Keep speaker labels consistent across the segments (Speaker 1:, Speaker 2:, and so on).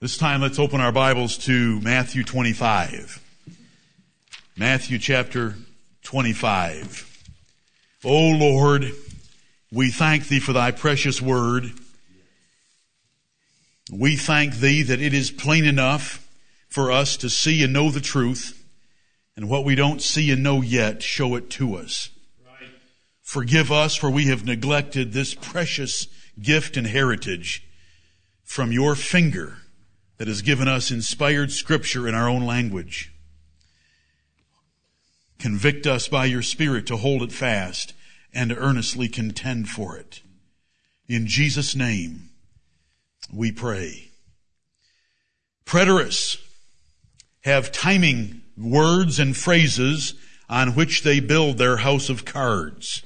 Speaker 1: This time, let's open our Bibles to Matthew 25. Matthew chapter 25. O Lord, we thank thee for thy precious word. We thank thee that it is plain enough for us to see and know the truth, and what we don't see and know yet, show it to us. Right. Forgive us, for we have neglected this precious gift and heritage from your finger that has given us inspired scripture in our own language. Convict us by your Spirit to hold it fast and to earnestly contend for it. In Jesus' name, we pray. Preterists have timing words and phrases on which they build their house of cards.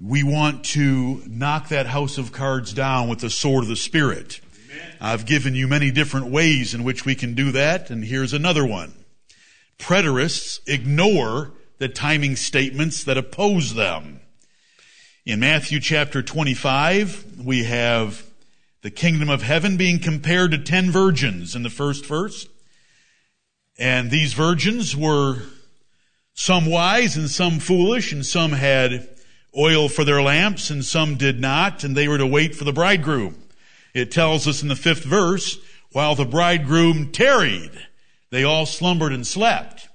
Speaker 1: We want to knock that house of cards down with the sword of the Spirit. I've given you many different ways in which we can do that, and here's another one. Preterists ignore the timing statements that oppose them. In Matthew chapter 25, we have the kingdom of heaven being compared to ten virgins in the first verse. And these virgins were some wise and some foolish, and some had oil for their lamps, and some did not, and they were to wait for the bridegroom. It tells us in the fifth verse, while the bridegroom tarried, they all slumbered and slept.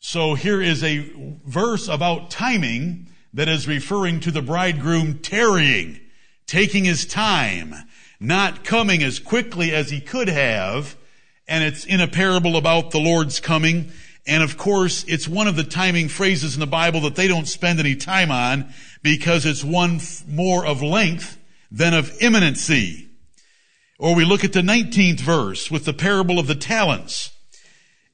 Speaker 1: So here is a verse about timing that is referring to the bridegroom tarrying, taking his time, not coming as quickly as he could have. And it's in a parable about the Lord's coming. And of course, it's one of the timing phrases in the Bible that they don't spend any time on because it's one more of length than of imminency. Or we look at the 19th verse with the parable of the talents.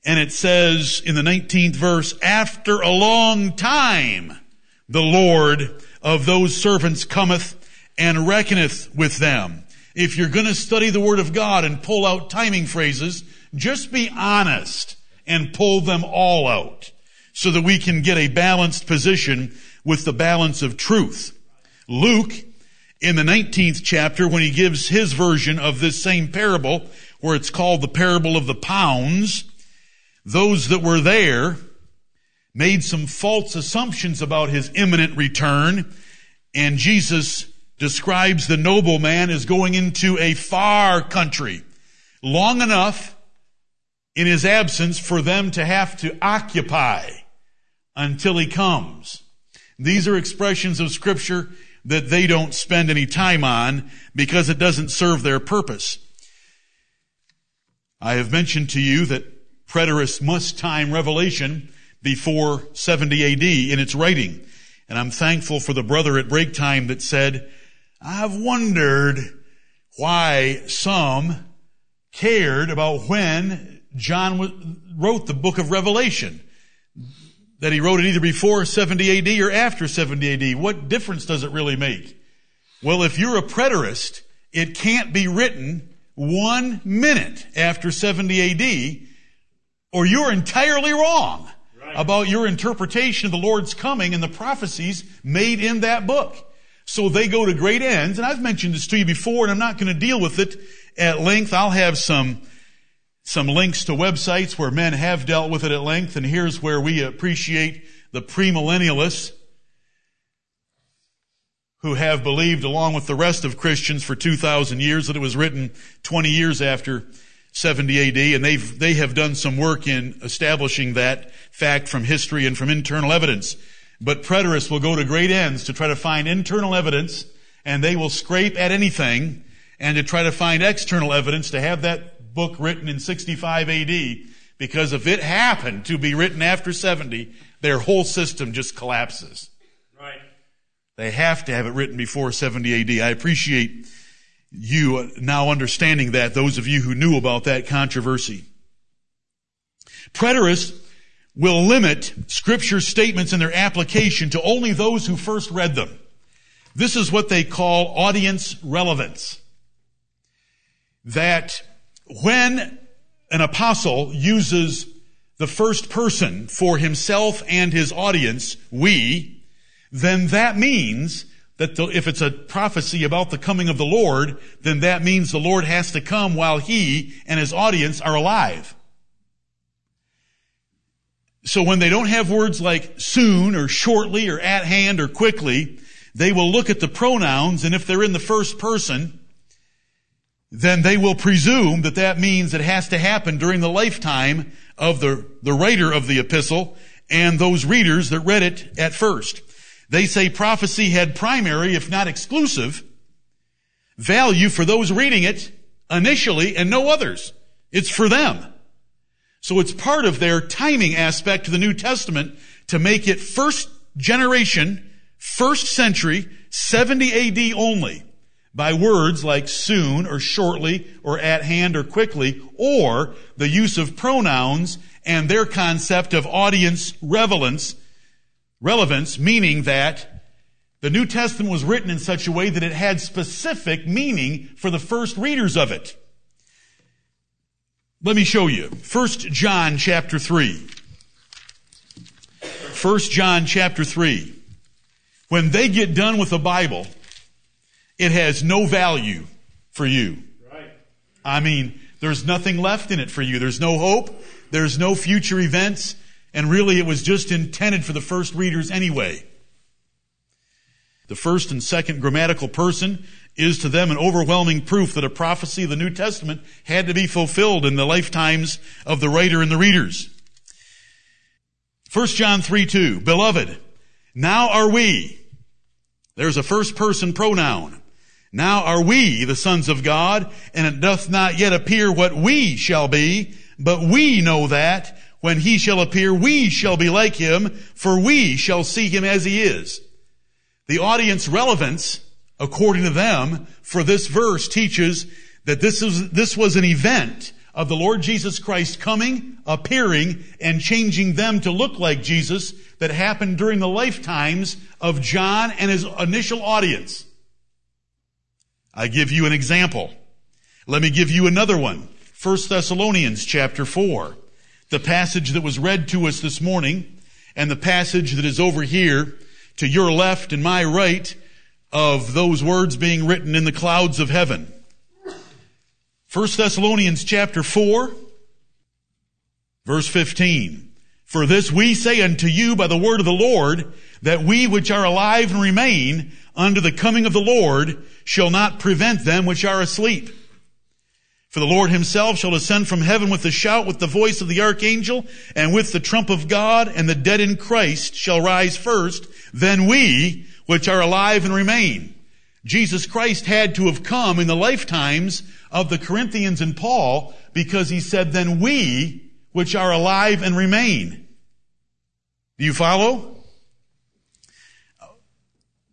Speaker 1: And it says in the 19th verse, after a long time, the Lord of those servants cometh and reckoneth with them. If you're going to study the Word of God and pull out timing phrases, just be honest and pull them all out so that we can get a balanced position with the balance of truth. Luke in the 19th chapter when he gives his version of this same parable, where it's called the parable of the pounds, those that were there made some false assumptions about his imminent return, and Jesus describes the nobleman as going into a far country long enough in his absence for them to have to occupy until he comes. These are expressions of scripture that they don't spend any time on because it doesn't serve their purpose. I have mentioned to you that preterists must time revelation before 70 AD in its writing. And I'm thankful for the brother at break time that said, I've wondered why some cared about when John wrote the book of Revelation that he wrote it either before 70 AD or after 70 AD. What difference does it really make? Well, if you're a preterist, it can't be written one minute after 70 AD or you're entirely wrong right. about your interpretation of the Lord's coming and the prophecies made in that book. So they go to great ends, and I've mentioned this to you before, and I'm not going to deal with it at length. I'll have some some links to websites where men have dealt with it at length, and here's where we appreciate the premillennialists who have believed, along with the rest of Christians for 2,000 years, that it was written 20 years after 70 AD, and they've, they have done some work in establishing that fact from history and from internal evidence. But preterists will go to great ends to try to find internal evidence, and they will scrape at anything, and to try to find external evidence to have that book written in 65 AD because if it happened to be written after 70, their whole system just collapses. Right. They have to have it written before 70 AD. I appreciate you now understanding that, those of you who knew about that controversy. Preterists will limit scripture statements and their application to only those who first read them. This is what they call audience relevance. That when an apostle uses the first person for himself and his audience, we, then that means that the, if it's a prophecy about the coming of the Lord, then that means the Lord has to come while he and his audience are alive. So when they don't have words like soon or shortly or at hand or quickly, they will look at the pronouns and if they're in the first person, then they will presume that that means it has to happen during the lifetime of the, the writer of the epistle and those readers that read it at first. They say prophecy had primary, if not exclusive, value for those reading it initially and no others. It's for them. So it's part of their timing aspect to the New Testament to make it first generation, first century, 70 AD only by words like soon or shortly or at hand or quickly, or the use of pronouns and their concept of audience relevance, relevance, meaning that the New Testament was written in such a way that it had specific meaning for the first readers of it. Let me show you. 1 John chapter 3. 1 John chapter 3. When they get done with the Bible, it has no value for you. Right. I mean, there's nothing left in it for you. There's no hope. There's no future events. And really, it was just intended for the first readers anyway. The first and second grammatical person is to them an overwhelming proof that a prophecy of the New Testament had to be fulfilled in the lifetimes of the writer and the readers. 1 John 3 2, Beloved, now are we. There's a first person pronoun. Now are we the sons of God, and it doth not yet appear what we shall be, but we know that when he shall appear, we shall be like him, for we shall see him as he is. The audience relevance, according to them, for this verse teaches that this is, this was an event of the Lord Jesus Christ coming, appearing, and changing them to look like Jesus that happened during the lifetimes of John and his initial audience. I give you an example. Let me give you another one. 1 Thessalonians chapter 4. The passage that was read to us this morning and the passage that is over here to your left and my right of those words being written in the clouds of heaven. 1 Thessalonians chapter 4 verse 15. For this we say unto you by the word of the Lord that we which are alive and remain unto the coming of the Lord shall not prevent them which are asleep. For the Lord himself shall descend from heaven with a shout, with the voice of the archangel, and with the trump of God, and the dead in Christ shall rise first, then we, which are alive and remain. Jesus Christ had to have come in the lifetimes of the Corinthians and Paul because he said, then we, which are alive and remain. Do you follow?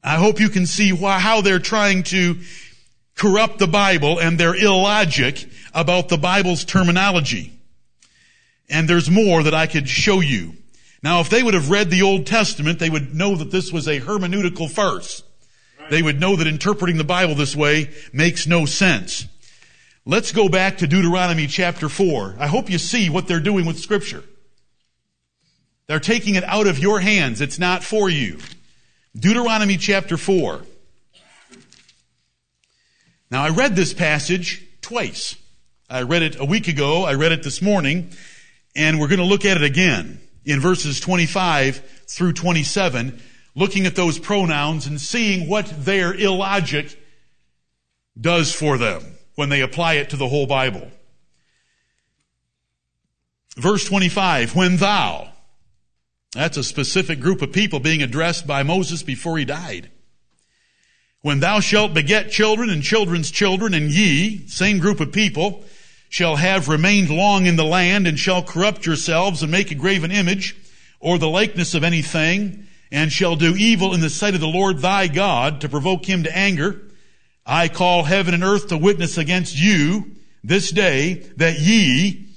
Speaker 1: I hope you can see why, how they're trying to corrupt the Bible and their illogic about the Bible's terminology. And there's more that I could show you. Now, if they would have read the Old Testament, they would know that this was a hermeneutical farce. They would know that interpreting the Bible this way makes no sense. Let's go back to Deuteronomy chapter 4. I hope you see what they're doing with scripture. They're taking it out of your hands. It's not for you. Deuteronomy chapter 4. Now, I read this passage twice. I read it a week ago, I read it this morning, and we're going to look at it again in verses 25 through 27, looking at those pronouns and seeing what their illogic does for them when they apply it to the whole Bible. Verse 25, when thou, that's a specific group of people being addressed by Moses before he died. When thou shalt beget children and children's children and ye, same group of people, shall have remained long in the land and shall corrupt yourselves and make a graven image or the likeness of anything and shall do evil in the sight of the Lord thy God to provoke him to anger. I call heaven and earth to witness against you this day that ye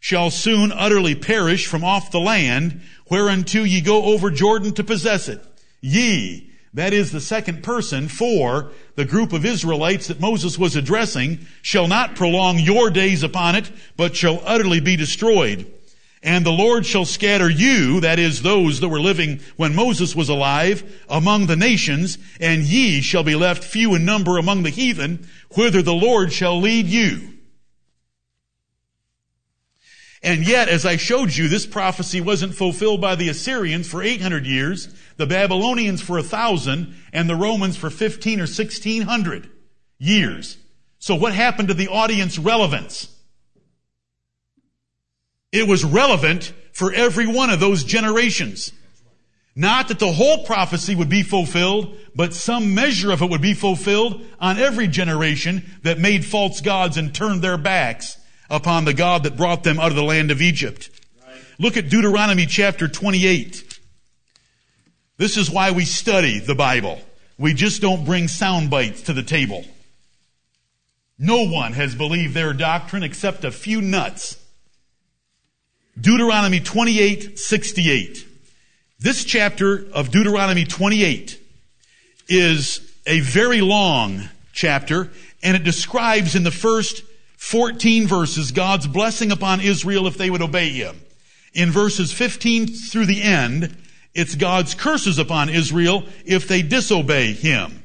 Speaker 1: shall soon utterly perish from off the land whereunto ye go over Jordan to possess it. Ye, that is the second person for the group of Israelites that Moses was addressing, shall not prolong your days upon it, but shall utterly be destroyed. And the Lord shall scatter you, that is those that were living when Moses was alive, among the nations, and ye shall be left few in number among the heathen, whither the Lord shall lead you. And yet, as I showed you, this prophecy wasn't fulfilled by the Assyrians for 800 years, the Babylonians for 1,000, and the Romans for 15 or 1600 years. So what happened to the audience relevance? It was relevant for every one of those generations. Not that the whole prophecy would be fulfilled, but some measure of it would be fulfilled on every generation that made false gods and turned their backs upon the God that brought them out of the land of Egypt. Right. Look at Deuteronomy chapter 28. This is why we study the Bible. We just don't bring sound bites to the table. No one has believed their doctrine except a few nuts. Deuteronomy 28, 68. This chapter of Deuteronomy 28 is a very long chapter, and it describes in the first 14 verses, God's blessing upon Israel if they would obey him. In verses 15 through the end, it's God's curses upon Israel if they disobey him.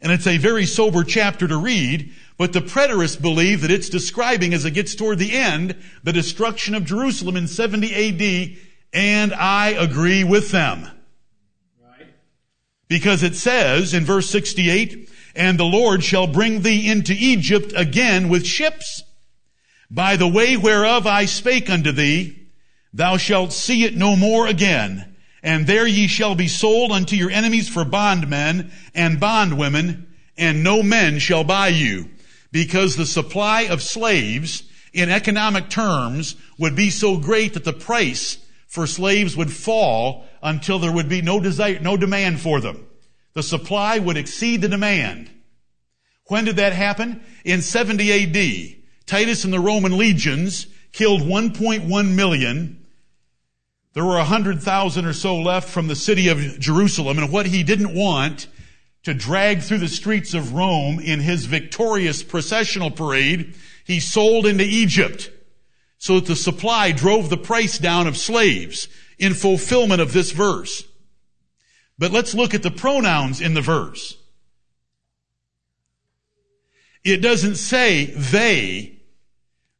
Speaker 1: And it's a very sober chapter to read, but the preterists believe that it's describing, as it gets toward the end, the destruction of Jerusalem in 70 AD, and I agree with them. Because it says in verse 68, and the Lord shall bring thee into Egypt again with ships. By the way whereof I spake unto thee, thou shalt see it no more again. And there ye shall be sold unto your enemies for bondmen and bondwomen, and no men shall buy you, because the supply of slaves in economic terms would be so great that the price for slaves would fall until there would be no desire, no demand for them. The supply would exceed the demand. When did that happen? In 70 AD, Titus and the Roman legions killed 1.1 million. There were 100,000 or so left from the city of Jerusalem. And what he didn't want to drag through the streets of Rome in his victorious processional parade, he sold into Egypt so that the supply drove the price down of slaves in fulfillment of this verse. But let's look at the pronouns in the verse. It doesn't say they,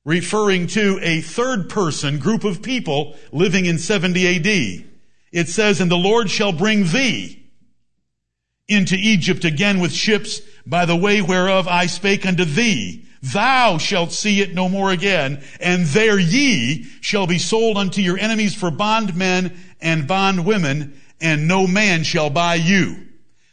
Speaker 1: referring to a third person group of people living in 70 AD. It says, and the Lord shall bring thee into Egypt again with ships by the way whereof I spake unto thee. Thou shalt see it no more again, and there ye shall be sold unto your enemies for bondmen and bondwomen, and no man shall buy you.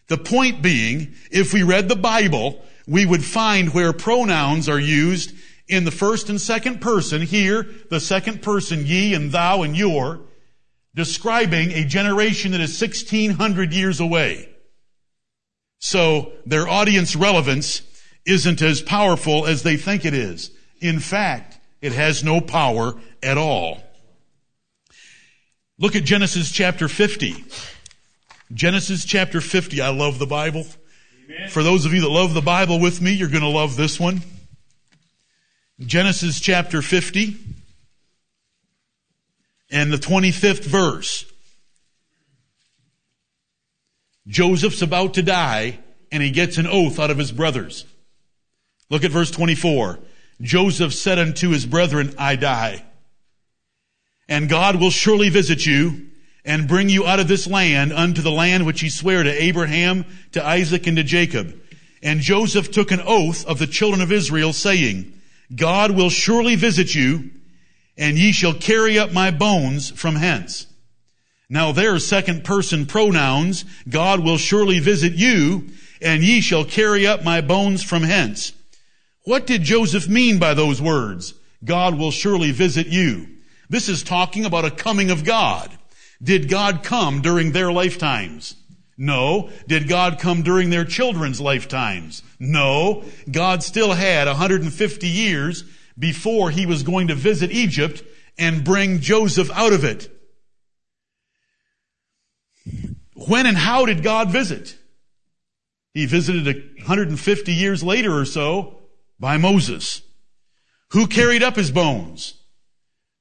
Speaker 1: The point being, if we read the Bible, we would find where pronouns are used in the first and second person, here, the second person, ye and thou and your, describing a generation that is 1600 years away. So their audience relevance isn't as powerful as they think it is. In fact, it has no power at all. Look at Genesis chapter 50. Genesis chapter 50. I love the Bible. Amen. For those of you that love the Bible with me, you're going to love this one. Genesis chapter 50 and the 25th verse. Joseph's about to die and he gets an oath out of his brothers. Look at verse 24. Joseph said unto his brethren, I die and God will surely visit you and bring you out of this land unto the land which he sware to Abraham, to Isaac, and to Jacob. And Joseph took an oath of the children of Israel saying, God will surely visit you and ye shall carry up my bones from hence. Now there second person pronouns, God will surely visit you and ye shall carry up my bones from hence. What did Joseph mean by those words? God will surely visit you. This is talking about a coming of God. Did God come during their lifetimes? No. Did God come during their children's lifetimes? No. God still had 150 years before he was going to visit Egypt and bring Joseph out of it. When and how did God visit? He visited 150 years later or so by Moses. Who carried up his bones?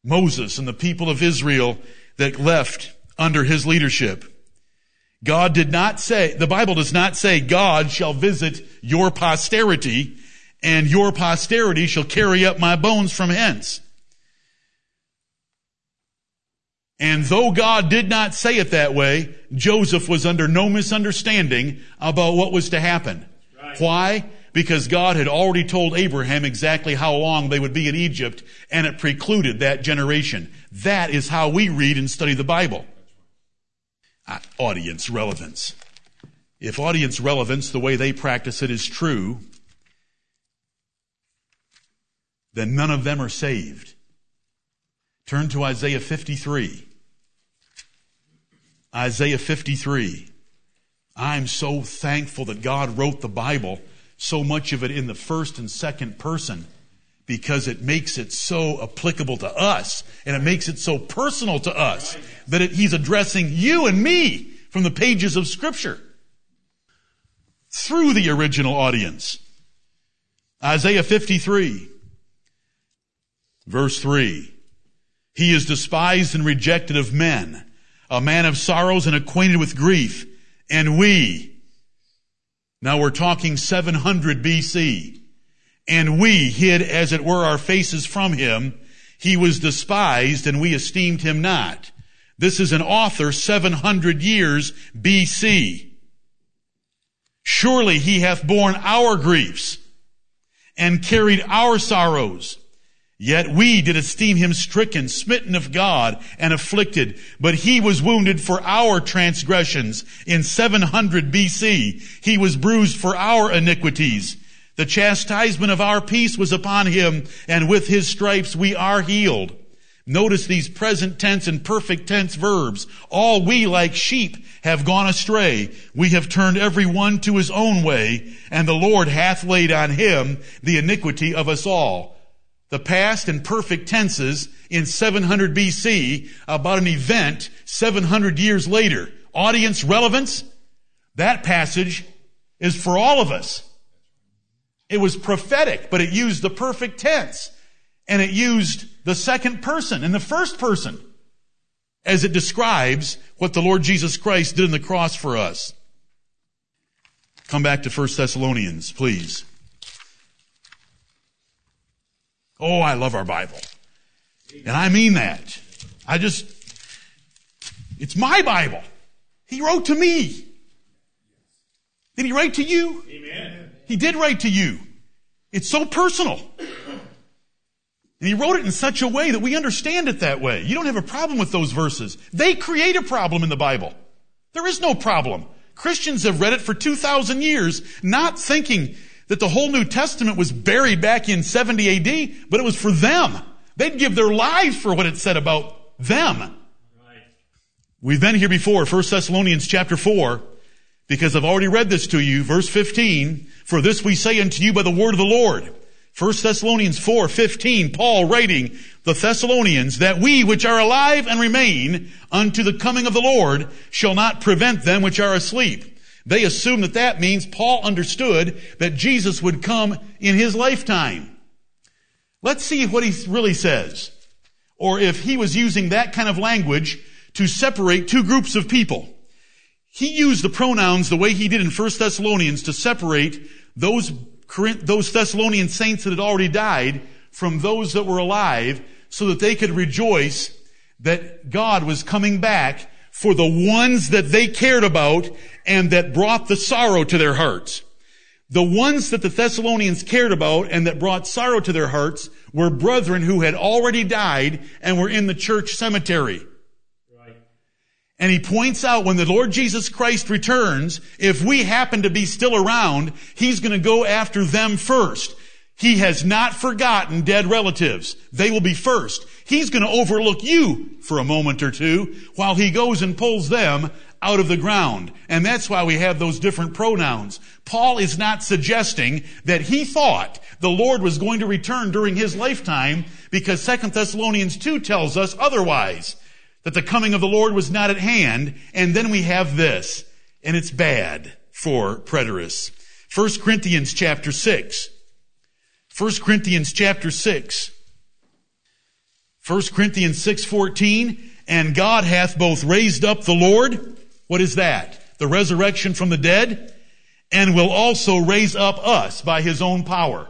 Speaker 1: Moses and the people of Israel that left under his leadership. God did not say, the Bible does not say, God shall visit your posterity and your posterity shall carry up my bones from hence. And though God did not say it that way, Joseph was under no misunderstanding about what was to happen. Right. Why? because God had already told Abraham exactly how long they would be in Egypt and it precluded that generation. That is how we read and study the Bible. Uh, audience relevance. If audience relevance, the way they practice it, is true, then none of them are saved. Turn to Isaiah 53. Isaiah 53. I'm so thankful that God wrote the Bible so much of it in the first and second person because it makes it so applicable to us and it makes it so personal to us that it, he's addressing you and me from the pages of Scripture through the original audience. Isaiah 53, verse 3. He is despised and rejected of men, a man of sorrows and acquainted with grief, and we, now we're talking 700 BC. And we hid, as it were, our faces from him. He was despised and we esteemed him not. This is an author 700 years BC. Surely he hath borne our griefs and carried our sorrows. Yet we did esteem him stricken, smitten of God, and afflicted. But he was wounded for our transgressions in 700 BC. He was bruised for our iniquities. The chastisement of our peace was upon him, and with his stripes we are healed. Notice these present tense and perfect tense verbs. All we like sheep have gone astray. We have turned every one to his own way, and the Lord hath laid on him the iniquity of us all the past and perfect tenses in 700 BC about an event 700 years later. Audience relevance? That passage is for all of us. It was prophetic, but it used the perfect tense and it used the second person and the first person as it describes what the Lord Jesus Christ did on the cross for us. Come back to 1 Thessalonians, please. Oh, I love our Bible. And I mean that. I just, it's my Bible. He wrote to me. Did he write to you? Amen. He did write to you. It's so personal. And he wrote it in such a way that we understand it that way. You don't have a problem with those verses. They create a problem in the Bible. There is no problem. Christians have read it for 2,000 years, not thinking that the whole New Testament was buried back in 70 AD, but it was for them. They'd give their lives for what it said about them. Right. We've been here before, 1 Thessalonians chapter 4, because I've already read this to you, verse 15, for this we say unto you by the word of the Lord. 1 Thessalonians 4, 15, Paul writing the Thessalonians that we which are alive and remain unto the coming of the Lord shall not prevent them which are asleep. They assume that that means Paul understood that Jesus would come in his lifetime. Let's see what he really says, or if he was using that kind of language to separate two groups of people. He used the pronouns the way he did in 1 Thessalonians to separate those, those Thessalonian saints that had already died from those that were alive so that they could rejoice that God was coming back for the ones that they cared about and that brought the sorrow to their hearts. The ones that the Thessalonians cared about and that brought sorrow to their hearts were brethren who had already died and were in the church cemetery. Right. And he points out when the Lord Jesus Christ returns, if we happen to be still around, he's going to go after them first. He has not forgotten dead relatives. They will be first. He's going to overlook you for a moment or two while he goes and pulls them out of the ground. And that's why we have those different pronouns. Paul is not suggesting that he thought the Lord was going to return during his lifetime because 2 Thessalonians 2 tells us otherwise, that the coming of the Lord was not at hand. And then we have this, and it's bad for preterists. 1 Corinthians chapter 6 1 Corinthians chapter 6. 1 Corinthians 6:14, and God hath both raised up the Lord, what is that? The resurrection from the dead, and will also raise up us by his own power.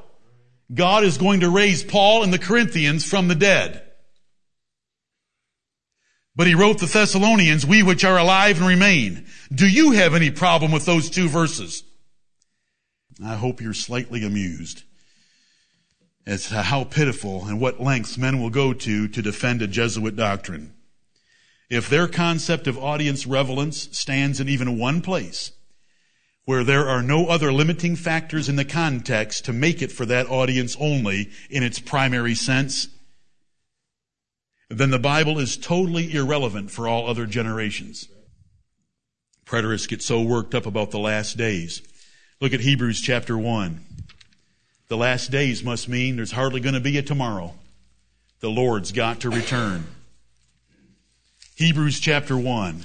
Speaker 1: God is going to raise Paul and the Corinthians from the dead. But he wrote the Thessalonians, we which are alive and remain. Do you have any problem with those two verses? I hope you're slightly amused as to how pitiful and what lengths men will go to to defend a Jesuit doctrine. If their concept of audience relevance stands in even one place, where there are no other limiting factors in the context to make it for that audience only in its primary sense, then the Bible is totally irrelevant for all other generations. Preterists get so worked up about the last days. Look at Hebrews chapter 1. The last days must mean there's hardly going to be a tomorrow. The Lord's got to return. Hebrews chapter 1.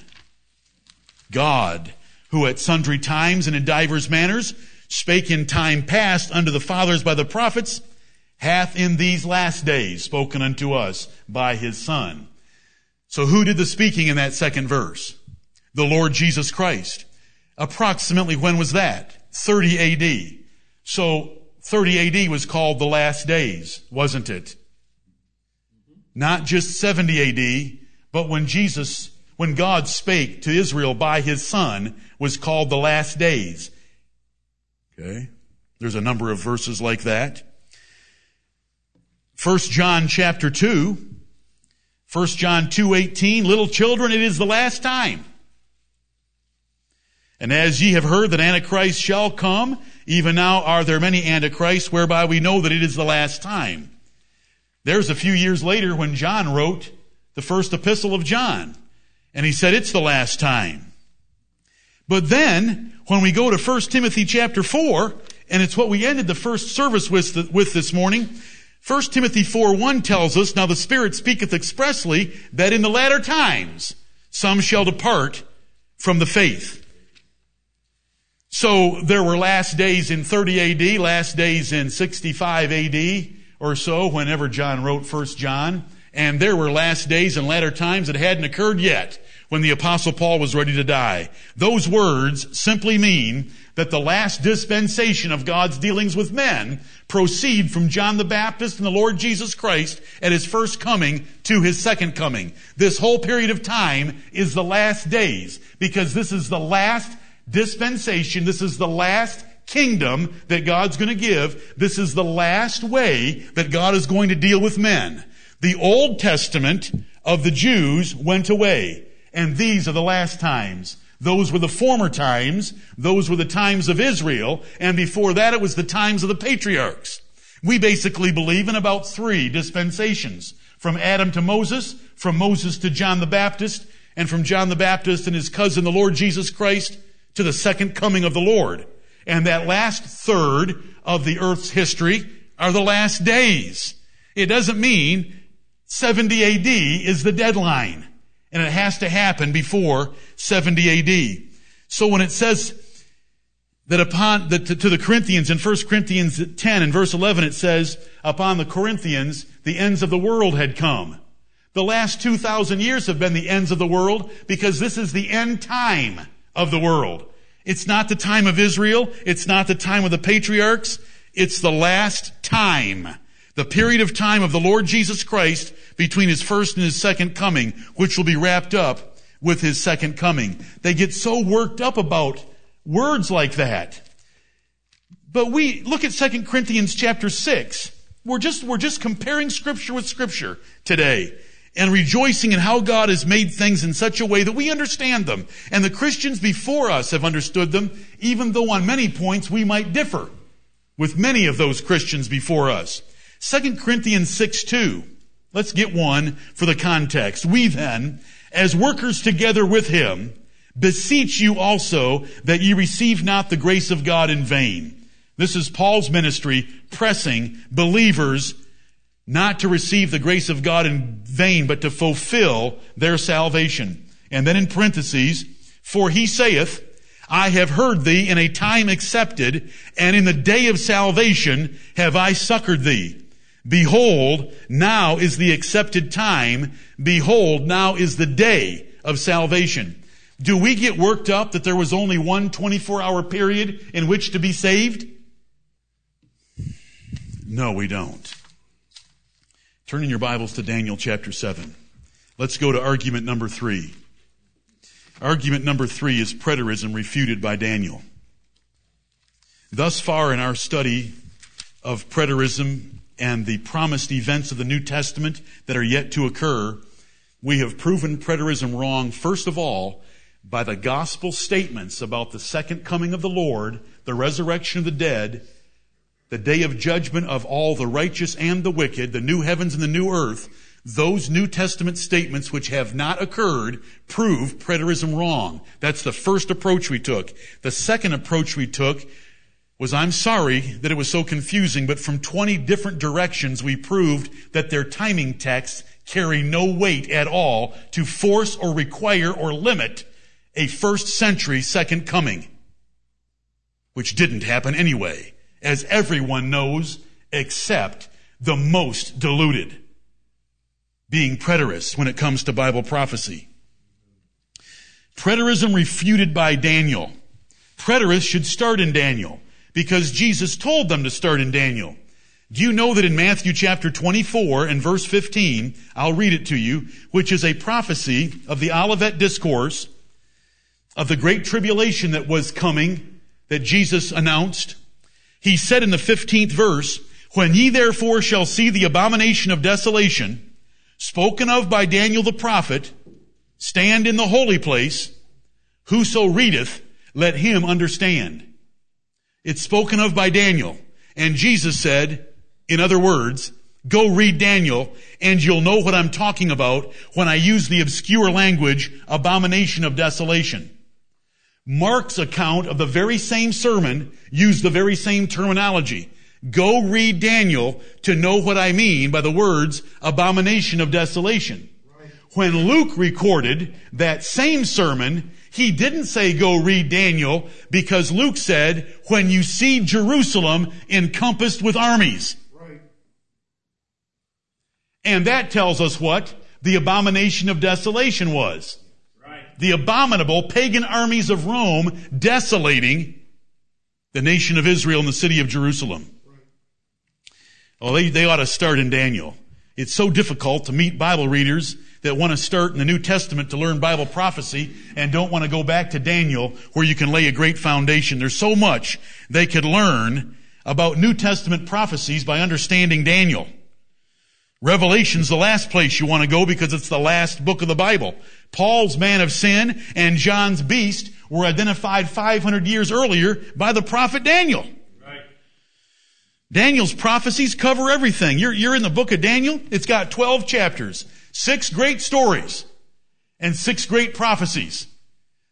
Speaker 1: God, who at sundry times and in divers manners spake in time past unto the fathers by the prophets, hath in these last days spoken unto us by his Son. So who did the speaking in that second verse? The Lord Jesus Christ. Approximately when was that? 30 AD. So 30 AD was called the last days, wasn't it? Not just 70 AD, but when Jesus, when God spake to Israel by his son was called the last days. Okay. There's a number of verses like that. 1 John chapter 2, 1 John 2:18, little children, it is the last time. And as ye have heard that Antichrist shall come, even now are there many antichrists whereby we know that it is the last time. There's a few years later when John wrote the first epistle of John. And he said, it's the last time. But then, when we go to 1 Timothy chapter 4, and it's what we ended the first service with, with this morning, 1 Timothy 4 1 tells us, Now the Spirit speaketh expressly that in the latter times some shall depart from the faith. So there were last days in 30 AD, last days in 65 AD or so, whenever John wrote First John. And there were last days and latter times that hadn't occurred yet when the apostle Paul was ready to die. Those words simply mean that the last dispensation of God's dealings with men proceed from John the Baptist and the Lord Jesus Christ at his first coming to his second coming. This whole period of time is the last days because this is the last dispensation. This is the last kingdom that God's going to give. This is the last way that God is going to deal with men. The Old Testament of the Jews went away, and these are the last times. Those were the former times. Those were the times of Israel. And before that, it was the times of the patriarchs. We basically believe in about three dispensations. From Adam to Moses, from Moses to John the Baptist, and from John the Baptist and his cousin, the Lord Jesus Christ, to the second coming of the Lord. And that last third of the earth's history are the last days. It doesn't mean 70 AD is the deadline. And it has to happen before 70 AD. So when it says that upon the, to, to, the Corinthians in 1 Corinthians 10 and verse 11 it says upon the Corinthians the ends of the world had come. The last 2000 years have been the ends of the world because this is the end time of the world. It's not the time of Israel. It's not the time of the patriarchs. It's the last time, the period of time of the Lord Jesus Christ between his first and his second coming, which will be wrapped up with his second coming. They get so worked up about words like that. But we look at 2 Corinthians chapter 6. We're just, we're just comparing scripture with scripture today and rejoicing in how God has made things in such a way that we understand them. And the Christians before us have understood them, even though on many points we might differ with many of those Christians before us. 2 Corinthians 6 2. Let's get one for the context. We then, as workers together with him, beseech you also that ye receive not the grace of God in vain. This is Paul's ministry pressing believers not to receive the grace of God in vain, but to fulfill their salvation. And then in parentheses, for he saith, I have heard thee in a time accepted, and in the day of salvation have I succored thee. Behold, now is the accepted time. Behold, now is the day of salvation. Do we get worked up that there was only one 24 hour period in which to be saved? No, we don't. Turning your Bibles to Daniel chapter 7. Let's go to argument number three. Argument number three is preterism refuted by Daniel. Thus far in our study of preterism and the promised events of the New Testament that are yet to occur, we have proven preterism wrong, first of all, by the gospel statements about the second coming of the Lord, the resurrection of the dead, the day of judgment of all the righteous and the wicked, the new heavens and the new earth, those New Testament statements which have not occurred prove preterism wrong. That's the first approach we took. The second approach we took was I'm sorry that it was so confusing, but from 20 different directions we proved that their timing texts carry no weight at all to force or require or limit a first century second coming, which didn't happen anyway as everyone knows, except the most deluded, being preterists when it comes to Bible prophecy. Preterism refuted by Daniel. Preterists should start in Daniel because Jesus told them to start in Daniel. Do you know that in Matthew chapter 24 and verse 15, I'll read it to you, which is a prophecy of the Olivet Discourse, of the great tribulation that was coming, that Jesus announced, he said in the 15th verse, When ye therefore shall see the abomination of desolation, spoken of by Daniel the prophet, stand in the holy place, whoso readeth, let him understand. It's spoken of by Daniel. And Jesus said, in other words, go read Daniel and you'll know what I'm talking about when I use the obscure language, abomination of desolation. Mark's account of the very same sermon used the very same terminology. Go read Daniel to know what I mean by the words abomination of desolation. When Luke recorded that same sermon, he didn't say go read Daniel because Luke said, when you see Jerusalem encompassed with armies. Right. And that tells us what the abomination of desolation was the abominable pagan armies of Rome desolating the nation of Israel and the city of Jerusalem. Well, oh, they, they ought to start in Daniel. It's so difficult to meet Bible readers that want to start in the New Testament to learn Bible prophecy and don't want to go back to Daniel where you can lay a great foundation. There's so much they could learn about New Testament prophecies by understanding Daniel. Revelation's the last place you want to go because it's the last book of the Bible. Paul's man of sin and John's beast were identified 500 years earlier by the prophet Daniel. Right. Daniel's prophecies cover everything. You're, you're in the book of Daniel. It's got 12 chapters, six great stories, and six great prophecies.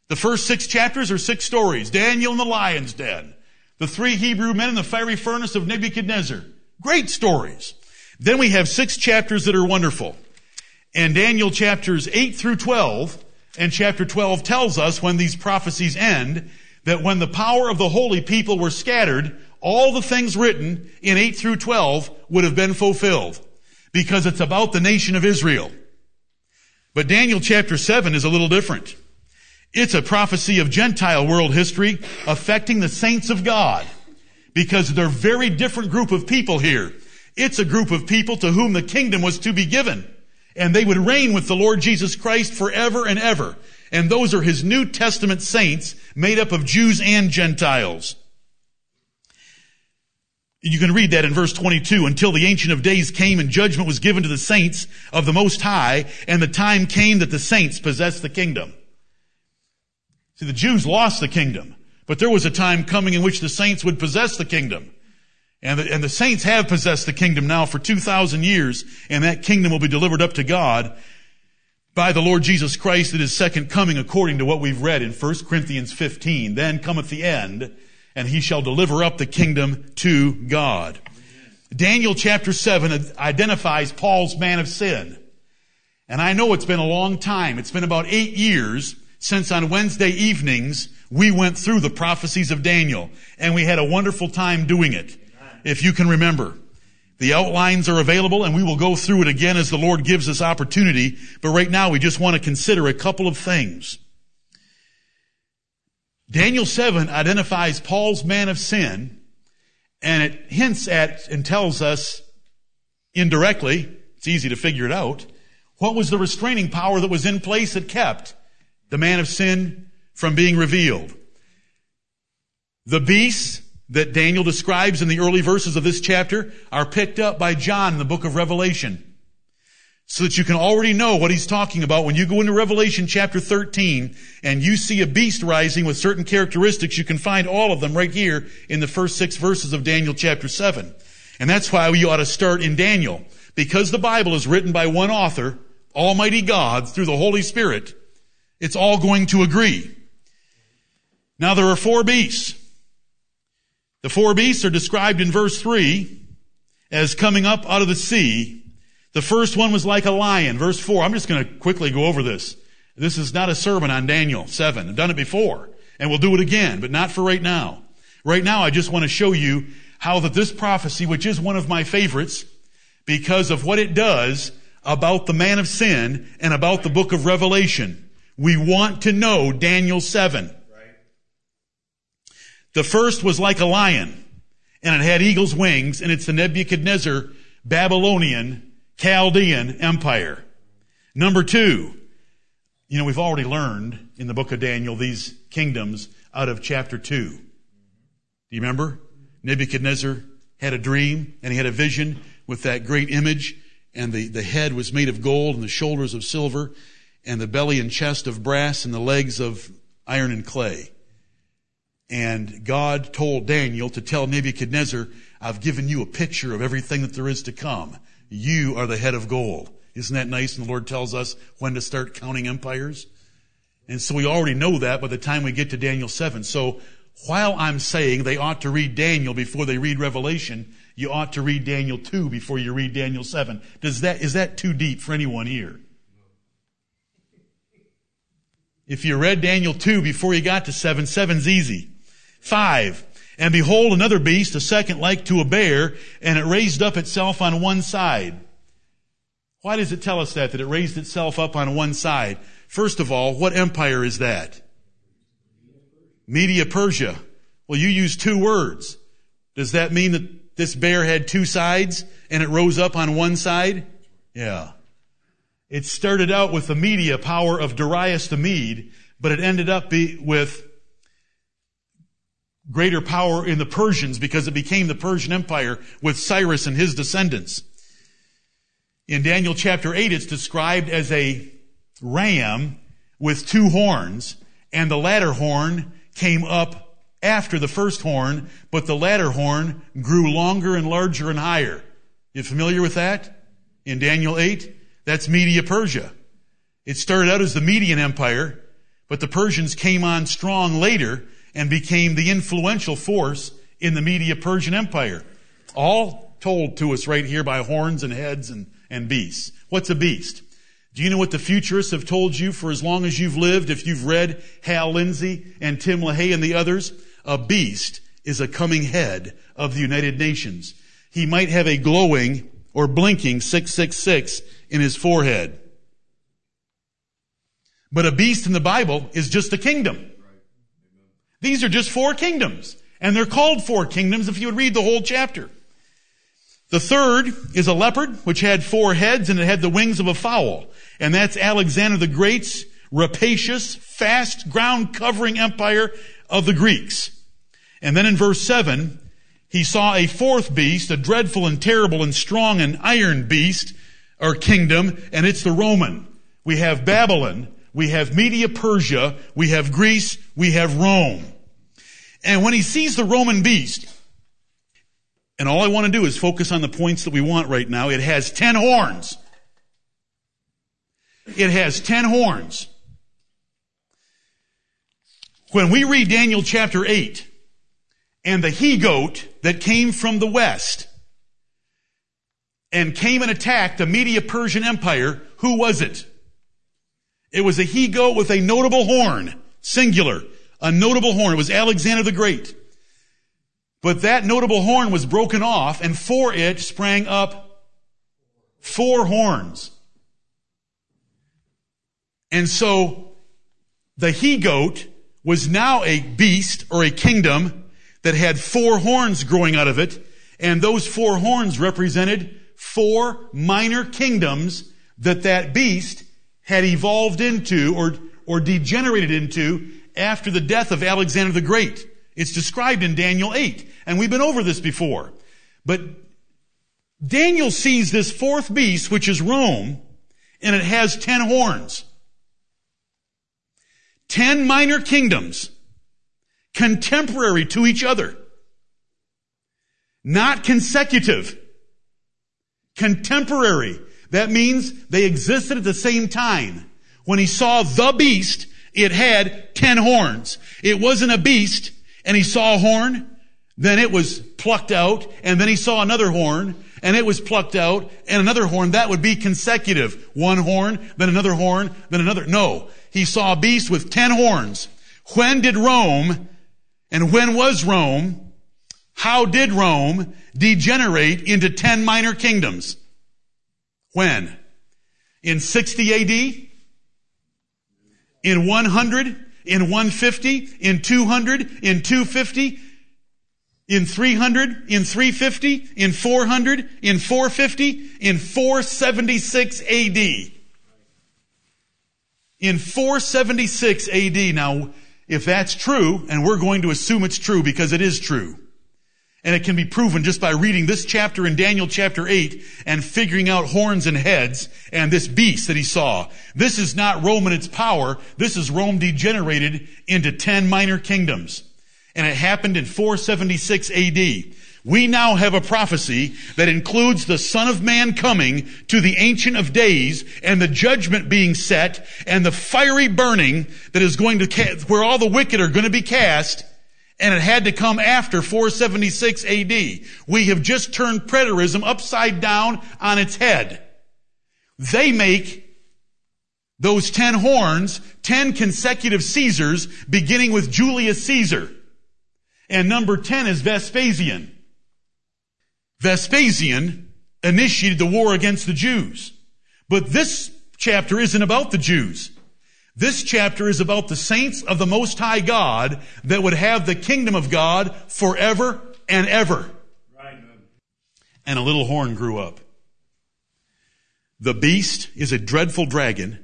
Speaker 1: The first six chapters are six stories. Daniel in the lion's den. The three Hebrew men in the fiery furnace of Nebuchadnezzar. Great stories. Then we have six chapters that are wonderful. And Daniel chapters 8 through 12 and chapter 12 tells us when these prophecies end that when the power of the holy people were scattered, all the things written in 8 through 12 would have been fulfilled because it's about the nation of Israel. But Daniel chapter 7 is a little different. It's a prophecy of Gentile world history affecting the saints of God because they're a very different group of people here. It's a group of people to whom the kingdom was to be given. And they would reign with the Lord Jesus Christ forever and ever. And those are his New Testament saints made up of Jews and Gentiles. You can read that in verse 22, until the Ancient of Days came and judgment was given to the saints of the Most High, and the time came that the saints possessed the kingdom. See, the Jews lost the kingdom, but there was a time coming in which the saints would possess the kingdom. And the, and the saints have possessed the kingdom now for 2,000 years, and that kingdom will be delivered up to God by the Lord Jesus Christ at his second coming according to what we've read in 1 Corinthians 15. Then cometh the end, and he shall deliver up the kingdom to God. Daniel chapter 7 identifies Paul's man of sin. And I know it's been a long time. It's been about eight years since on Wednesday evenings we went through the prophecies of Daniel. And we had a wonderful time doing it if you can remember. The outlines are available and we will go through it again as the Lord gives us opportunity. But right now we just want to consider a couple of things. Daniel 7 identifies Paul's man of sin and it hints at and tells us indirectly, it's easy to figure it out, what was the restraining power that was in place that kept the man of sin from being revealed? The beasts that Daniel describes in the early verses of this chapter are picked up by John in the book of Revelation. So that you can already know what he's talking about when you go into Revelation chapter 13 and you see a beast rising with certain characteristics, you can find all of them right here in the first six verses of Daniel chapter 7. And that's why we ought to start in Daniel. Because the Bible is written by one author, Almighty God, through the Holy Spirit, it's all going to agree. Now there are four beasts. The four beasts are described in verse 3 as coming up out of the sea. The first one was like a lion. Verse 4. I'm just going to quickly go over this. This is not a sermon on Daniel 7. I've done it before, and we'll do it again, but not for right now. Right now, I just want to show you how that this prophecy, which is one of my favorites, because of what it does about the man of sin and about the book of Revelation. We want to know Daniel 7. The first was like a lion, and it had eagle's wings, and it's the Nebuchadnezzar Babylonian Chaldean Empire. Number two, you know, we've already learned in the book of Daniel these kingdoms out of chapter two. Do you remember? Nebuchadnezzar had a dream and he had a vision with that great image, and the, the head was made of gold and the shoulders of silver, and the belly and chest of brass, and the legs of iron and clay. And God told Daniel to tell Nebuchadnezzar, I've given you a picture of everything that there is to come. You are the head of gold. Isn't that nice? And the Lord tells us when to start counting empires. And so we already know that by the time we get to Daniel 7. So while I'm saying they ought to read Daniel before they read Revelation, you ought to read Daniel 2 before you read Daniel 7. Does that, is that too deep for anyone here? If you read Daniel 2 before you got to 7, 7's easy. 5. And behold, another beast, a second like to a bear, and it raised up itself on one side. Why does it tell us that, that it raised itself up on one side? First of all, what empire is that? Media Persia. Well, you use two words. Does that mean that this bear had two sides and it rose up on one side? Yeah. It started out with the media power of Darius the Mede, but it ended up be, with greater power in the Persians because it became the Persian Empire with Cyrus and his descendants. In Daniel chapter 8, it's described as a ram with two horns, and the latter horn came up after the first horn, but the latter horn grew longer and larger and higher. You familiar with that? In Daniel 8, that's Media Persia. It started out as the Median Empire, but the Persians came on strong later and became the influential force in the Media Persian Empire. All told to us right here by horns and heads and, and beasts. What's a beast? Do you know what the futurists have told you for as long as you've lived? If you've read Hal Lindsey and Tim LaHaye and the others, a beast is a coming head of the United Nations. He might have a glowing or blinking 666 in his forehead. But a beast in the Bible is just a kingdom. These are just four kingdoms, and they're called four kingdoms if you would read the whole chapter. The third is a leopard, which had four heads and it had the wings of a fowl. And that's Alexander the Great's rapacious, fast ground covering empire of the Greeks. And then in verse seven, he saw a fourth beast, a dreadful and terrible and strong and iron beast or kingdom, and it's the Roman. We have Babylon, we have Media Persia, we have Greece, we have Rome. And when he sees the Roman beast, and all I want to do is focus on the points that we want right now, it has ten horns. It has ten horns. When we read Daniel chapter 8, and the he goat that came from the west and came and attacked the Media Persian Empire, who was it? It was a he goat with a notable horn, singular a notable horn. It was Alexander the Great. But that notable horn was broken off, and for it sprang up four horns. And so the he goat was now a beast or a kingdom that had four horns growing out of it, and those four horns represented four minor kingdoms that that beast had evolved into or, or degenerated into after the death of Alexander the Great. It's described in Daniel 8, and we've been over this before. But Daniel sees this fourth beast, which is Rome, and it has ten horns. Ten minor kingdoms, contemporary to each other. Not consecutive. Contemporary. That means they existed at the same time. When he saw the beast, it had ten horns. It wasn't a beast, and he saw a horn, then it was plucked out, and then he saw another horn, and it was plucked out, and another horn. That would be consecutive. One horn, then another horn, then another. No. He saw a beast with ten horns. When did Rome, and when was Rome, how did Rome degenerate into ten minor kingdoms? When? In 60 AD? in 100, in 150, in 200, in 250, in 300, in 350, in 400, in 450, in 476 AD. In 476 AD. Now, if that's true, and we're going to assume it's true because it is true, and it can be proven just by reading this chapter in Daniel chapter 8 and figuring out horns and heads and this beast that he saw. This is not Rome and its power. This is Rome degenerated into 10 minor kingdoms. And it happened in 476 AD. We now have a prophecy that includes the Son of Man coming to the Ancient of Days and the judgment being set and the fiery burning that is going to, ca- where all the wicked are going to be cast and it had to come after 476 AD. We have just turned preterism upside down on its head. They make those ten horns, ten consecutive Caesars, beginning with Julius Caesar. And number ten is Vespasian. Vespasian initiated the war against the Jews. But this chapter isn't about the Jews. This chapter is about the saints of the Most High God that would have the kingdom of God forever and ever. Right. And a little horn grew up. The beast is a dreadful dragon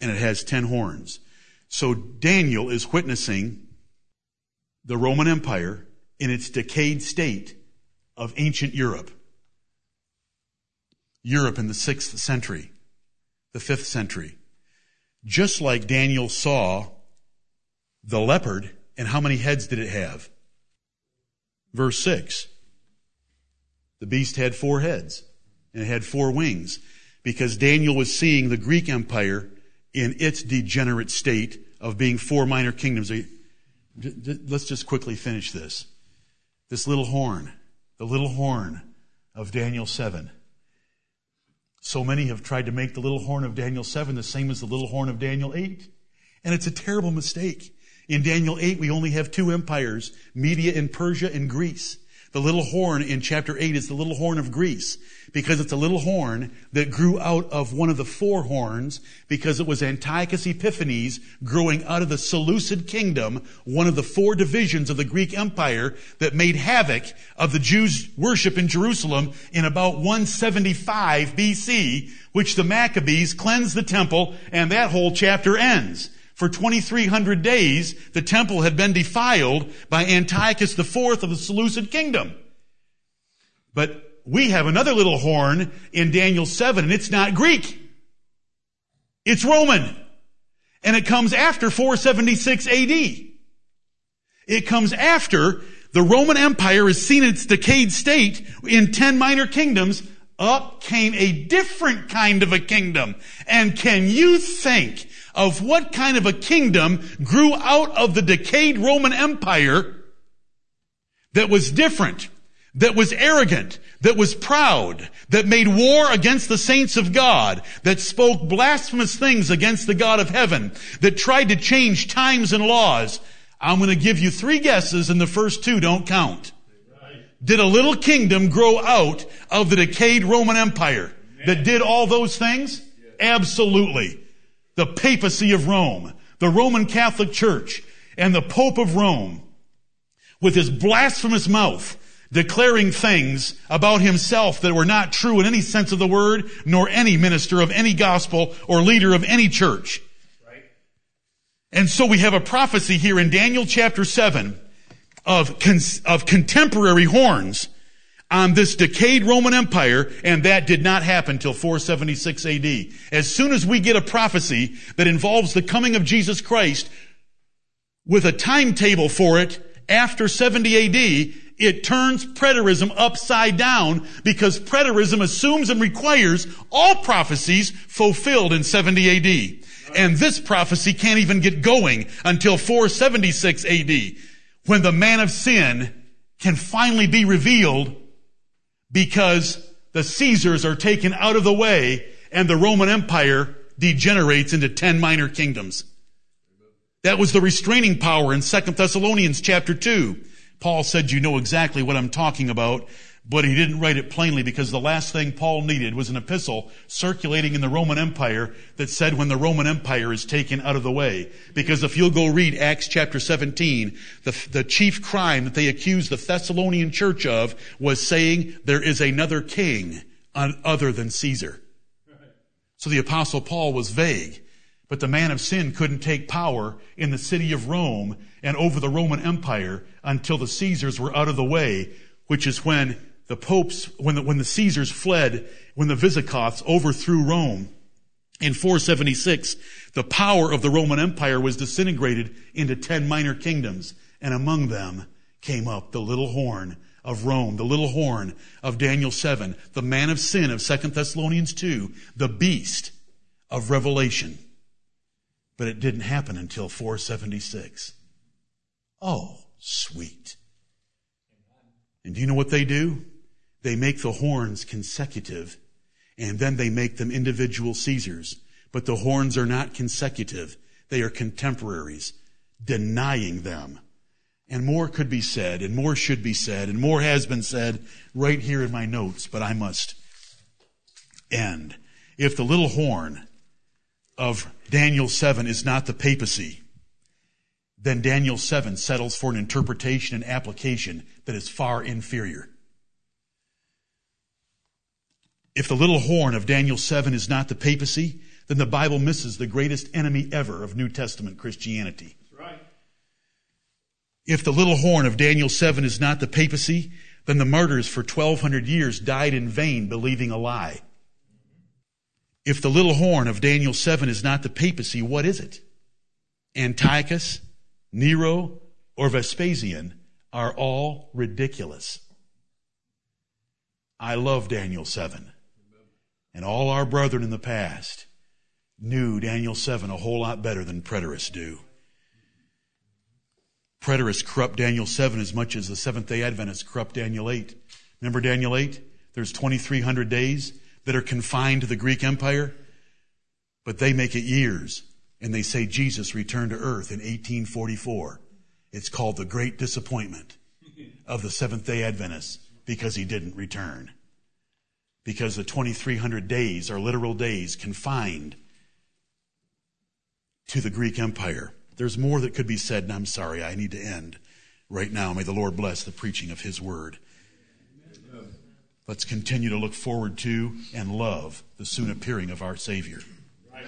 Speaker 1: and it has ten horns. So Daniel is witnessing the Roman Empire in its decayed state of ancient Europe. Europe in the sixth century, the fifth century just like Daniel saw the leopard, and how many heads did it have? Verse 6. The beast had four heads, and it had four wings, because Daniel was seeing the Greek Empire in its degenerate state of being four minor kingdoms. Let's just quickly finish this. This little horn, the little horn of Daniel 7 so many have tried to make the little horn of Daniel 7 the same as the little horn of Daniel 8. And it's a terrible mistake. In Daniel 8, we only have two empires, Media and Persia and Greece. The little horn in chapter 8 is the little horn of Greece because it's a little horn that grew out of one of the four horns because it was Antiochus Epiphanes growing out of the Seleucid kingdom, one of the four divisions of the Greek empire that made havoc of the Jews' worship in Jerusalem in about 175 BC, which the Maccabees cleanse the temple and that whole chapter ends. For 2300 days, the temple had been defiled by Antiochus IV of the Seleucid kingdom. But we have another little horn in Daniel 7, and it's not Greek. It's Roman. And it comes after 476 AD. It comes after the Roman Empire is seen in its decayed state in 10 minor kingdoms. Up came a different kind of a kingdom. And can you think of what kind of a kingdom grew out of the decayed Roman Empire that was different, that was arrogant, that was proud, that made war against the saints of God, that spoke blasphemous things against the God of heaven, that tried to change times and laws. I'm going to give you three guesses and the first two don't count. Did a little kingdom grow out of the decayed Roman Empire that did all those things? Absolutely the papacy of Rome, the Roman Catholic Church, and the Pope of Rome, with his blasphemous mouth, declaring things about himself that were not true in any sense of the word, nor any minister of any gospel or leader of any church. Right. And so we have a prophecy here in Daniel chapter 7 of, con- of contemporary horns on this decayed Roman Empire, and that did not happen till 476 AD. As soon as we get a prophecy that involves the coming of Jesus Christ with a timetable for it after 70 AD, it turns preterism upside down because preterism assumes and requires all prophecies fulfilled in 70 AD. And this prophecy can't even get going until 476 AD when the man of sin can finally be revealed because the Caesars are taken out of the way and the Roman Empire degenerates into 10 minor kingdoms. That was the restraining power in Second Thessalonians chapter 2. Paul said, you know exactly what I'm talking about but he didn't write it plainly because the last thing Paul needed was an epistle circulating in the Roman Empire that said when the Roman Empire is taken out of the way. Because if you'll go read Acts chapter 17, the, the chief crime that they accused the Thessalonian church of was saying there is another king other than Caesar. So the apostle Paul was vague. But the man of sin couldn't take power in the city of Rome and over the Roman Empire until the Caesars were out of the way, which is when the popes, when the, when the Caesars fled, when the Visigoths overthrew Rome in 476, the power of the Roman Empire was disintegrated into 10 minor kingdoms. And among them came up the little horn of Rome, the little horn of Daniel 7, the man of sin of 2 Thessalonians 2, the beast of Revelation. But it didn't happen until 476. Oh, sweet. And do you know what they do? They make the horns consecutive and then they make them individual Caesars. But the horns are not consecutive. They are contemporaries, denying them. And more could be said, and more should be said, and more has been said right here in my notes, but I must end. If the little horn of Daniel 7 is not the papacy, then Daniel 7 settles for an interpretation and application that is far inferior. If the little horn of Daniel 7 is not the papacy, then the Bible misses the greatest enemy ever of New Testament Christianity. If the little horn of Daniel 7 is not the papacy, then the martyrs for 1200 years died in vain believing a lie. If the little horn of Daniel 7 is not the papacy, what is it? Antiochus, Nero, or Vespasian are all ridiculous. I love Daniel 7 and all our brethren in the past knew Daniel 7 a whole lot better than preterists do. Preterists corrupt Daniel 7 as much as the Seventh day Adventists corrupt Daniel 8. Remember Daniel 8? There's 2,300 days that are confined to the Greek Empire, but they make it years, and they say Jesus returned to earth in 1844. It's called the Great Disappointment of the Seventh day Adventists because he didn't return because the 2300 days are literal days confined to the Greek Empire. There's more that could be said, and I'm sorry, I need to end right now. May the Lord bless the preaching of His word. Let's continue to look forward to and love the soon appearing of our Savior. Right.